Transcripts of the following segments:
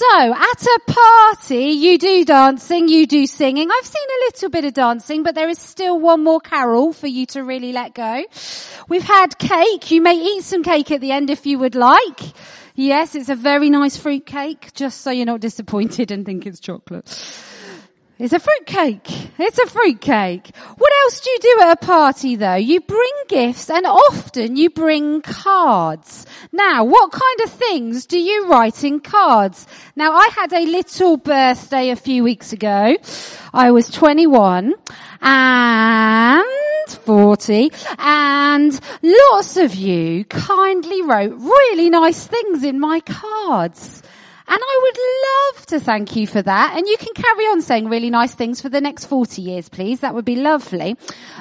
So, at a party, you do dancing, you do singing. I've seen a little bit of dancing, but there is still one more carol for you to really let go. We've had cake. You may eat some cake at the end if you would like. Yes, it's a very nice fruit cake, just so you're not disappointed and think it's chocolate. It's a fruit cake. It's a fruit cake. What else do you do at a party though? You bring gifts and often you bring cards. Now, what kind of things do you write in cards? Now, I had a little birthday a few weeks ago. I was 21 and 40 and lots of you kindly wrote really nice things in my cards. And I would love to thank you for that. And you can carry on saying really nice things for the next 40 years, please. That would be lovely.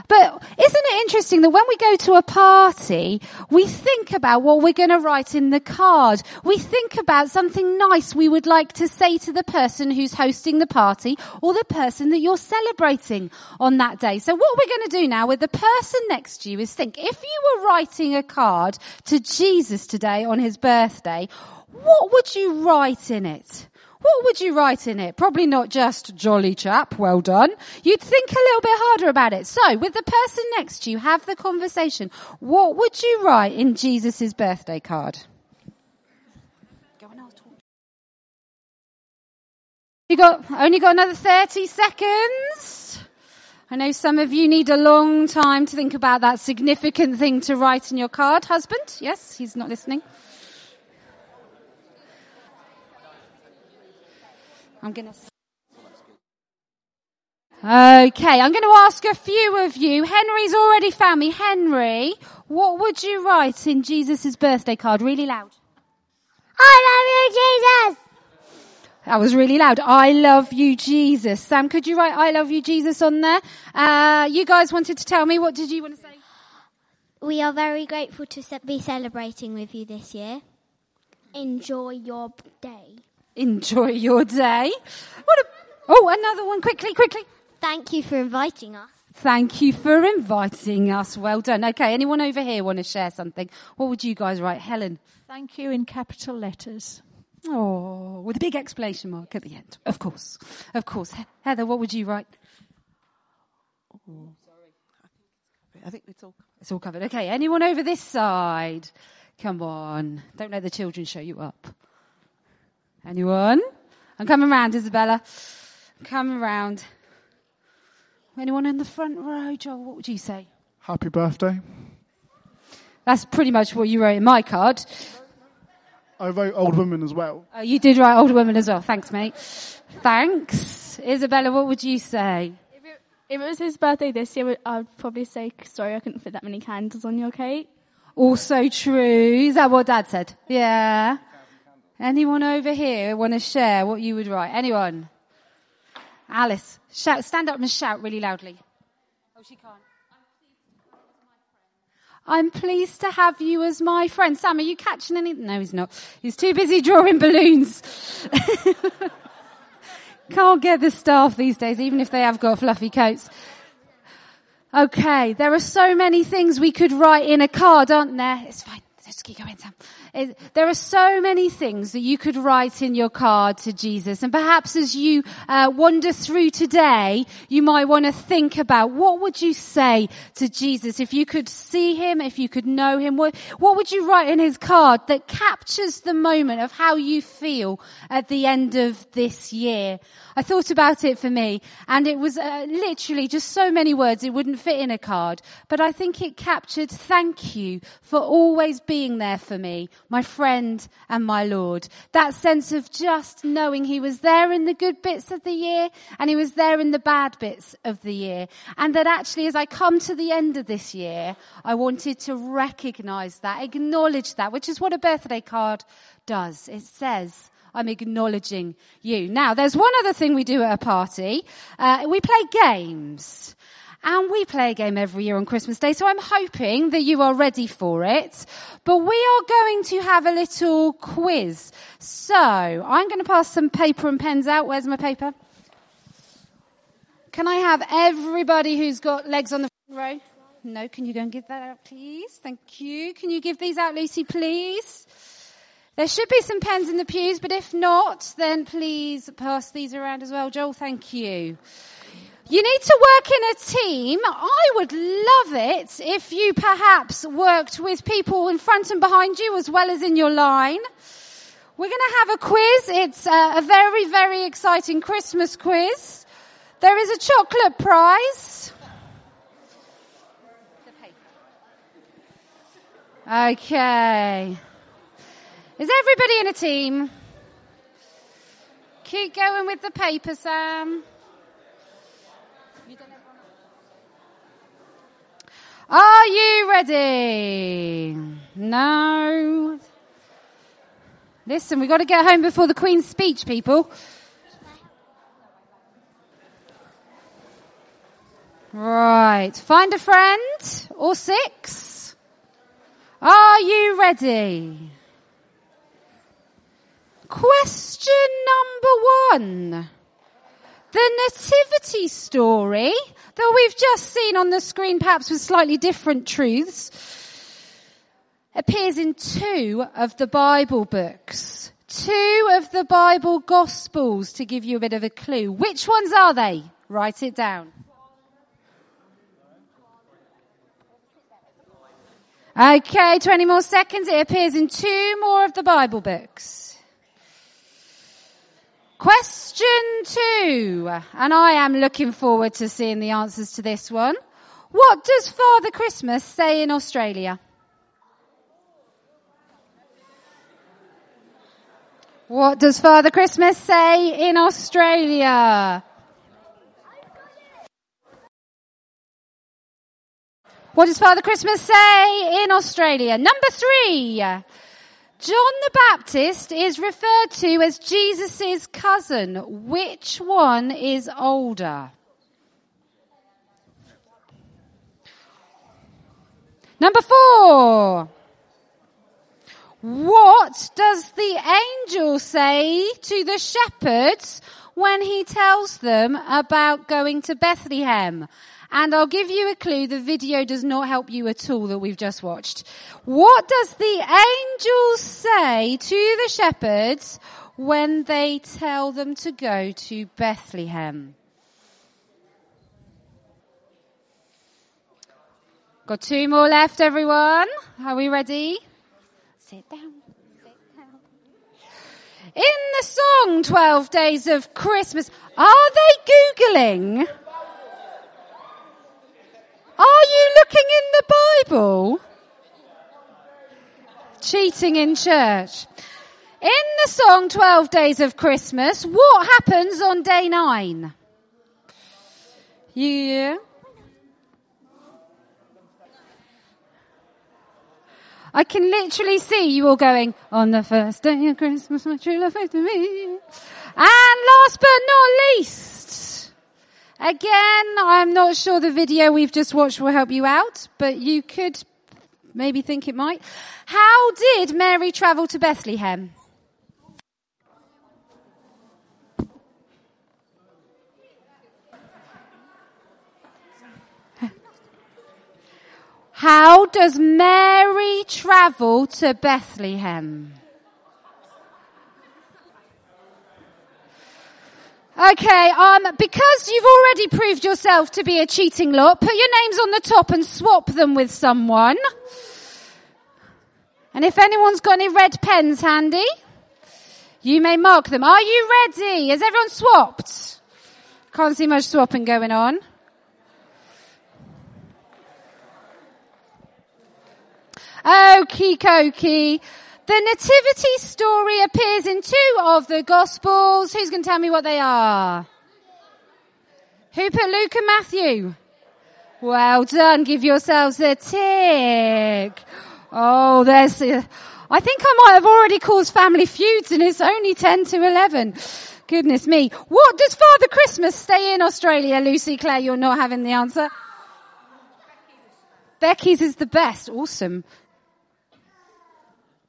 But isn't it interesting that when we go to a party, we think about what we're going to write in the card. We think about something nice we would like to say to the person who's hosting the party or the person that you're celebrating on that day. So what we're going to do now with the person next to you is think, if you were writing a card to Jesus today on his birthday, what would you write in it? What would you write in it? Probably not just jolly chap, well done. You'd think a little bit harder about it. So, with the person next to you, have the conversation. What would you write in Jesus' birthday card? You got, only got another 30 seconds. I know some of you need a long time to think about that significant thing to write in your card. Husband? Yes, he's not listening. I'm going to. Okay, I'm going to ask a few of you. Henry's already found me. Henry, what would you write in Jesus' birthday card? Really loud. I love you, Jesus. That was really loud. I love you, Jesus. Sam, could you write I love you, Jesus on there? Uh, you guys wanted to tell me. What did you want to say? We are very grateful to be celebrating with you this year. Enjoy your day. Enjoy your day. What a, oh, another one quickly, quickly. Thank you for inviting us. Thank you for inviting us. Well done. Okay, anyone over here want to share something? What would you guys write? Helen? Thank you in capital letters. Oh, with a big exclamation mark at the end. Of course. Of course. He- Heather, what would you write? Oh, sorry. I think it's all. It's all covered. Okay, anyone over this side? Come on. Don't let the children show you up. Anyone? I'm coming round, Isabella. I'm coming round. Anyone in the front row? Joel, what would you say? Happy birthday. That's pretty much what you wrote in my card. I wrote old women as well. Oh, you did write old women as well. Thanks, mate. Thanks. Isabella, what would you say? If it, if it was his birthday this year, I'd probably say, sorry, I couldn't fit that many candles on your cake. Also true. Is that what Dad said? Yeah. Anyone over here want to share what you would write? Anyone? Alice, shout, stand up and shout really loudly. Oh, she can't. I'm pleased to have you as my friend. Sam, are you catching any? No, he's not. He's too busy drawing balloons. Can't get the staff these days, even if they have got fluffy coats. Okay, there are so many things we could write in a card, aren't there? It's fine. Just keep going, Sam. There are so many things that you could write in your card to Jesus. And perhaps as you uh, wander through today, you might want to think about what would you say to Jesus if you could see him, if you could know him. What, what would you write in his card that captures the moment of how you feel at the end of this year? I thought about it for me and it was uh, literally just so many words it wouldn't fit in a card. But I think it captured thank you for always being there for me, my friend and my Lord. That sense of just knowing he was there in the good bits of the year and he was there in the bad bits of the year. And that actually as I come to the end of this year, I wanted to recognize that, acknowledge that, which is what a birthday card does. It says, I'm acknowledging you. Now, there's one other thing we do at a party. Uh, we play games. And we play a game every year on Christmas Day, so I'm hoping that you are ready for it. But we are going to have a little quiz. So, I'm going to pass some paper and pens out. Where's my paper? Can I have everybody who's got legs on the row? No, can you go and give that out, please? Thank you. Can you give these out, Lucy, please? There should be some pens in the pews, but if not, then please pass these around as well. Joel, thank you. You need to work in a team. I would love it if you perhaps worked with people in front and behind you as well as in your line. We're going to have a quiz. It's a, a very, very exciting Christmas quiz. There is a chocolate prize. Okay. Is everybody in a team? Keep going with the paper, Sam. Are you ready? No. Listen, we've got to get home before the Queen's speech, people. Right. Find a friend or six. Are you ready? Question number one. The nativity story that we've just seen on the screen, perhaps with slightly different truths, appears in two of the Bible books. Two of the Bible Gospels to give you a bit of a clue. Which ones are they? Write it down. Okay, 20 more seconds. It appears in two more of the Bible books. Question two, and I am looking forward to seeing the answers to this one. What does Father Christmas say in Australia? What does Father Christmas say in Australia? What does Father Christmas say in Australia? Number three. John the Baptist is referred to as Jesus' cousin. Which one is older? Number four. What does the angel say to the shepherds when he tells them about going to Bethlehem? And I'll give you a clue, the video does not help you at all that we've just watched. What does the angels say to the shepherds when they tell them to go to Bethlehem? Got two more left, everyone. Are we ready? Sit down. In the song 12 Days of Christmas, are they Googling? Are you looking in the Bible? Cheating in church. In the song 12 Days of Christmas, what happens on day nine? Yeah. I can literally see you all going, on the first day of Christmas, my true love to me. And last but not least, Again, I'm not sure the video we've just watched will help you out, but you could maybe think it might. How did Mary travel to Bethlehem? How does Mary travel to Bethlehem? Okay, um, because you've already proved yourself to be a cheating lot, put your names on the top and swap them with someone. And if anyone's got any red pens handy, you may mark them. Are you ready? Has everyone swapped? Can't see much swapping going on. Okie dokie. The nativity story appears in two of the gospels. Who's going to tell me what they are? Who put Luke and Matthew? Well done. Give yourselves a tick. Oh, there's, I think I might have already caused family feuds and it's only 10 to 11. Goodness me. What does Father Christmas stay in Australia, Lucy Claire? You're not having the answer. Becky's is the best. Awesome.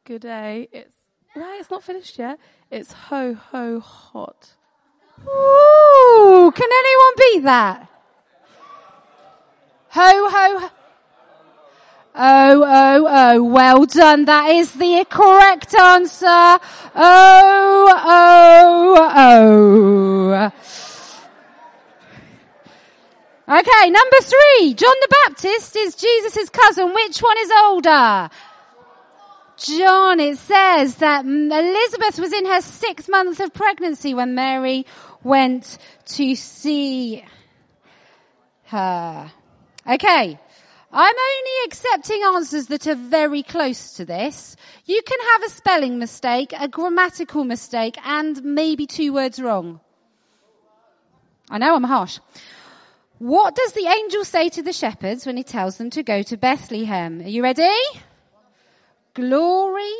Good day. It's no, it's not finished yet. It's ho ho hot. Ooh, can anyone beat that? Ho ho. ho. Oh, oh, oh, well done. That is the correct answer. Oh, oh, oh. Okay, number three. John the Baptist is Jesus' cousin. Which one is older? John, it says that Elizabeth was in her sixth month of pregnancy when Mary went to see her. Okay. I'm only accepting answers that are very close to this. You can have a spelling mistake, a grammatical mistake, and maybe two words wrong. I know I'm harsh. What does the angel say to the shepherds when he tells them to go to Bethlehem? Are you ready? Glory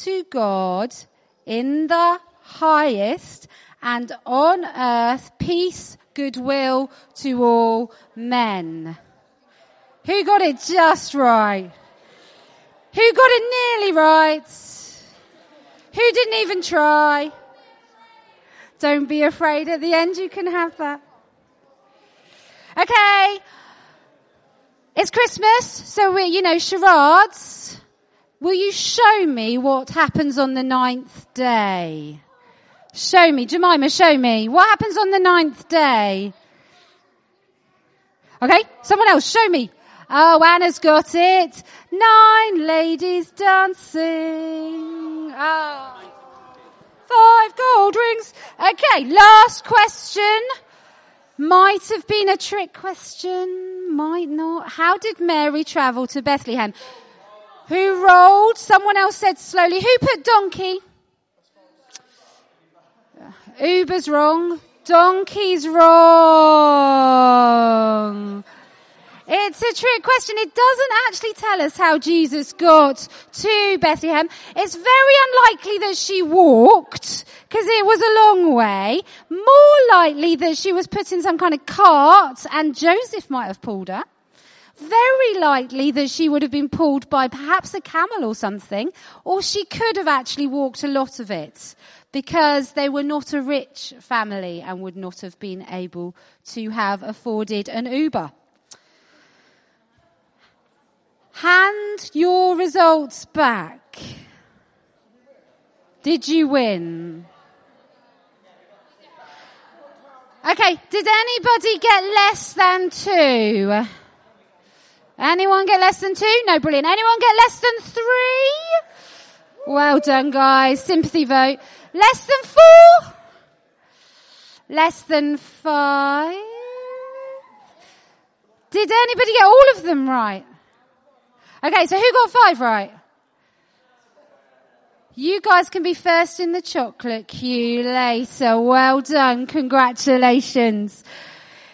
to God in the highest and on earth peace, goodwill to all men. Who got it just right? Who got it nearly right? Who didn't even try? Don't be afraid at the end you can have that. Okay. It's Christmas, so we're, you know, charades. Will you show me what happens on the ninth day? Show me. Jemima, show me. What happens on the ninth day? Okay, someone else, show me. Oh, Anna's got it. Nine ladies dancing. Oh. Five gold rings. Okay, last question. Might have been a trick question. Might not. How did Mary travel to Bethlehem? Rolled? Someone else said slowly. Who put donkey? Uber's wrong. Donkey's wrong. It's a trick question. It doesn't actually tell us how Jesus got to Bethlehem. It's very unlikely that she walked, because it was a long way. More likely that she was put in some kind of cart and Joseph might have pulled her. Very likely that she would have been pulled by perhaps a camel or something, or she could have actually walked a lot of it because they were not a rich family and would not have been able to have afforded an Uber. Hand your results back. Did you win? Okay, did anybody get less than two? Anyone get less than two? No, brilliant. Anyone get less than three? Well done, guys. Sympathy vote. Less than four? Less than five? Did anybody get all of them right? Okay, so who got five right? You guys can be first in the chocolate queue later. Well done. Congratulations.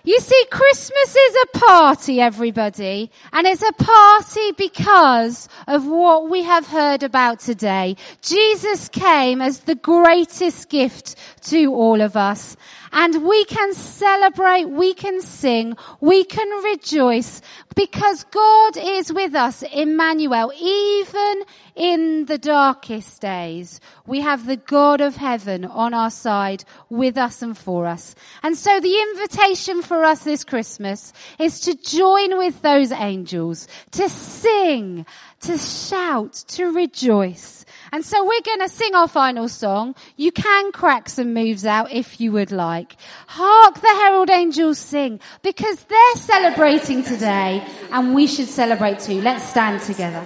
You see, Christmas is a party, everybody, and it's a party because of what we have heard about today. Jesus came as the greatest gift to all of us, and we can celebrate, we can sing, we can rejoice because God is with us, Emmanuel, even in the darkest days. We have the God of heaven on our side with us and for us. And so the invitation for us this Christmas is to join with those angels, to sing, to shout, to rejoice. And so we're going to sing our final song. You can crack some moves out if you would like. Hark the herald angels sing because they're celebrating today and we should celebrate too. Let's stand together.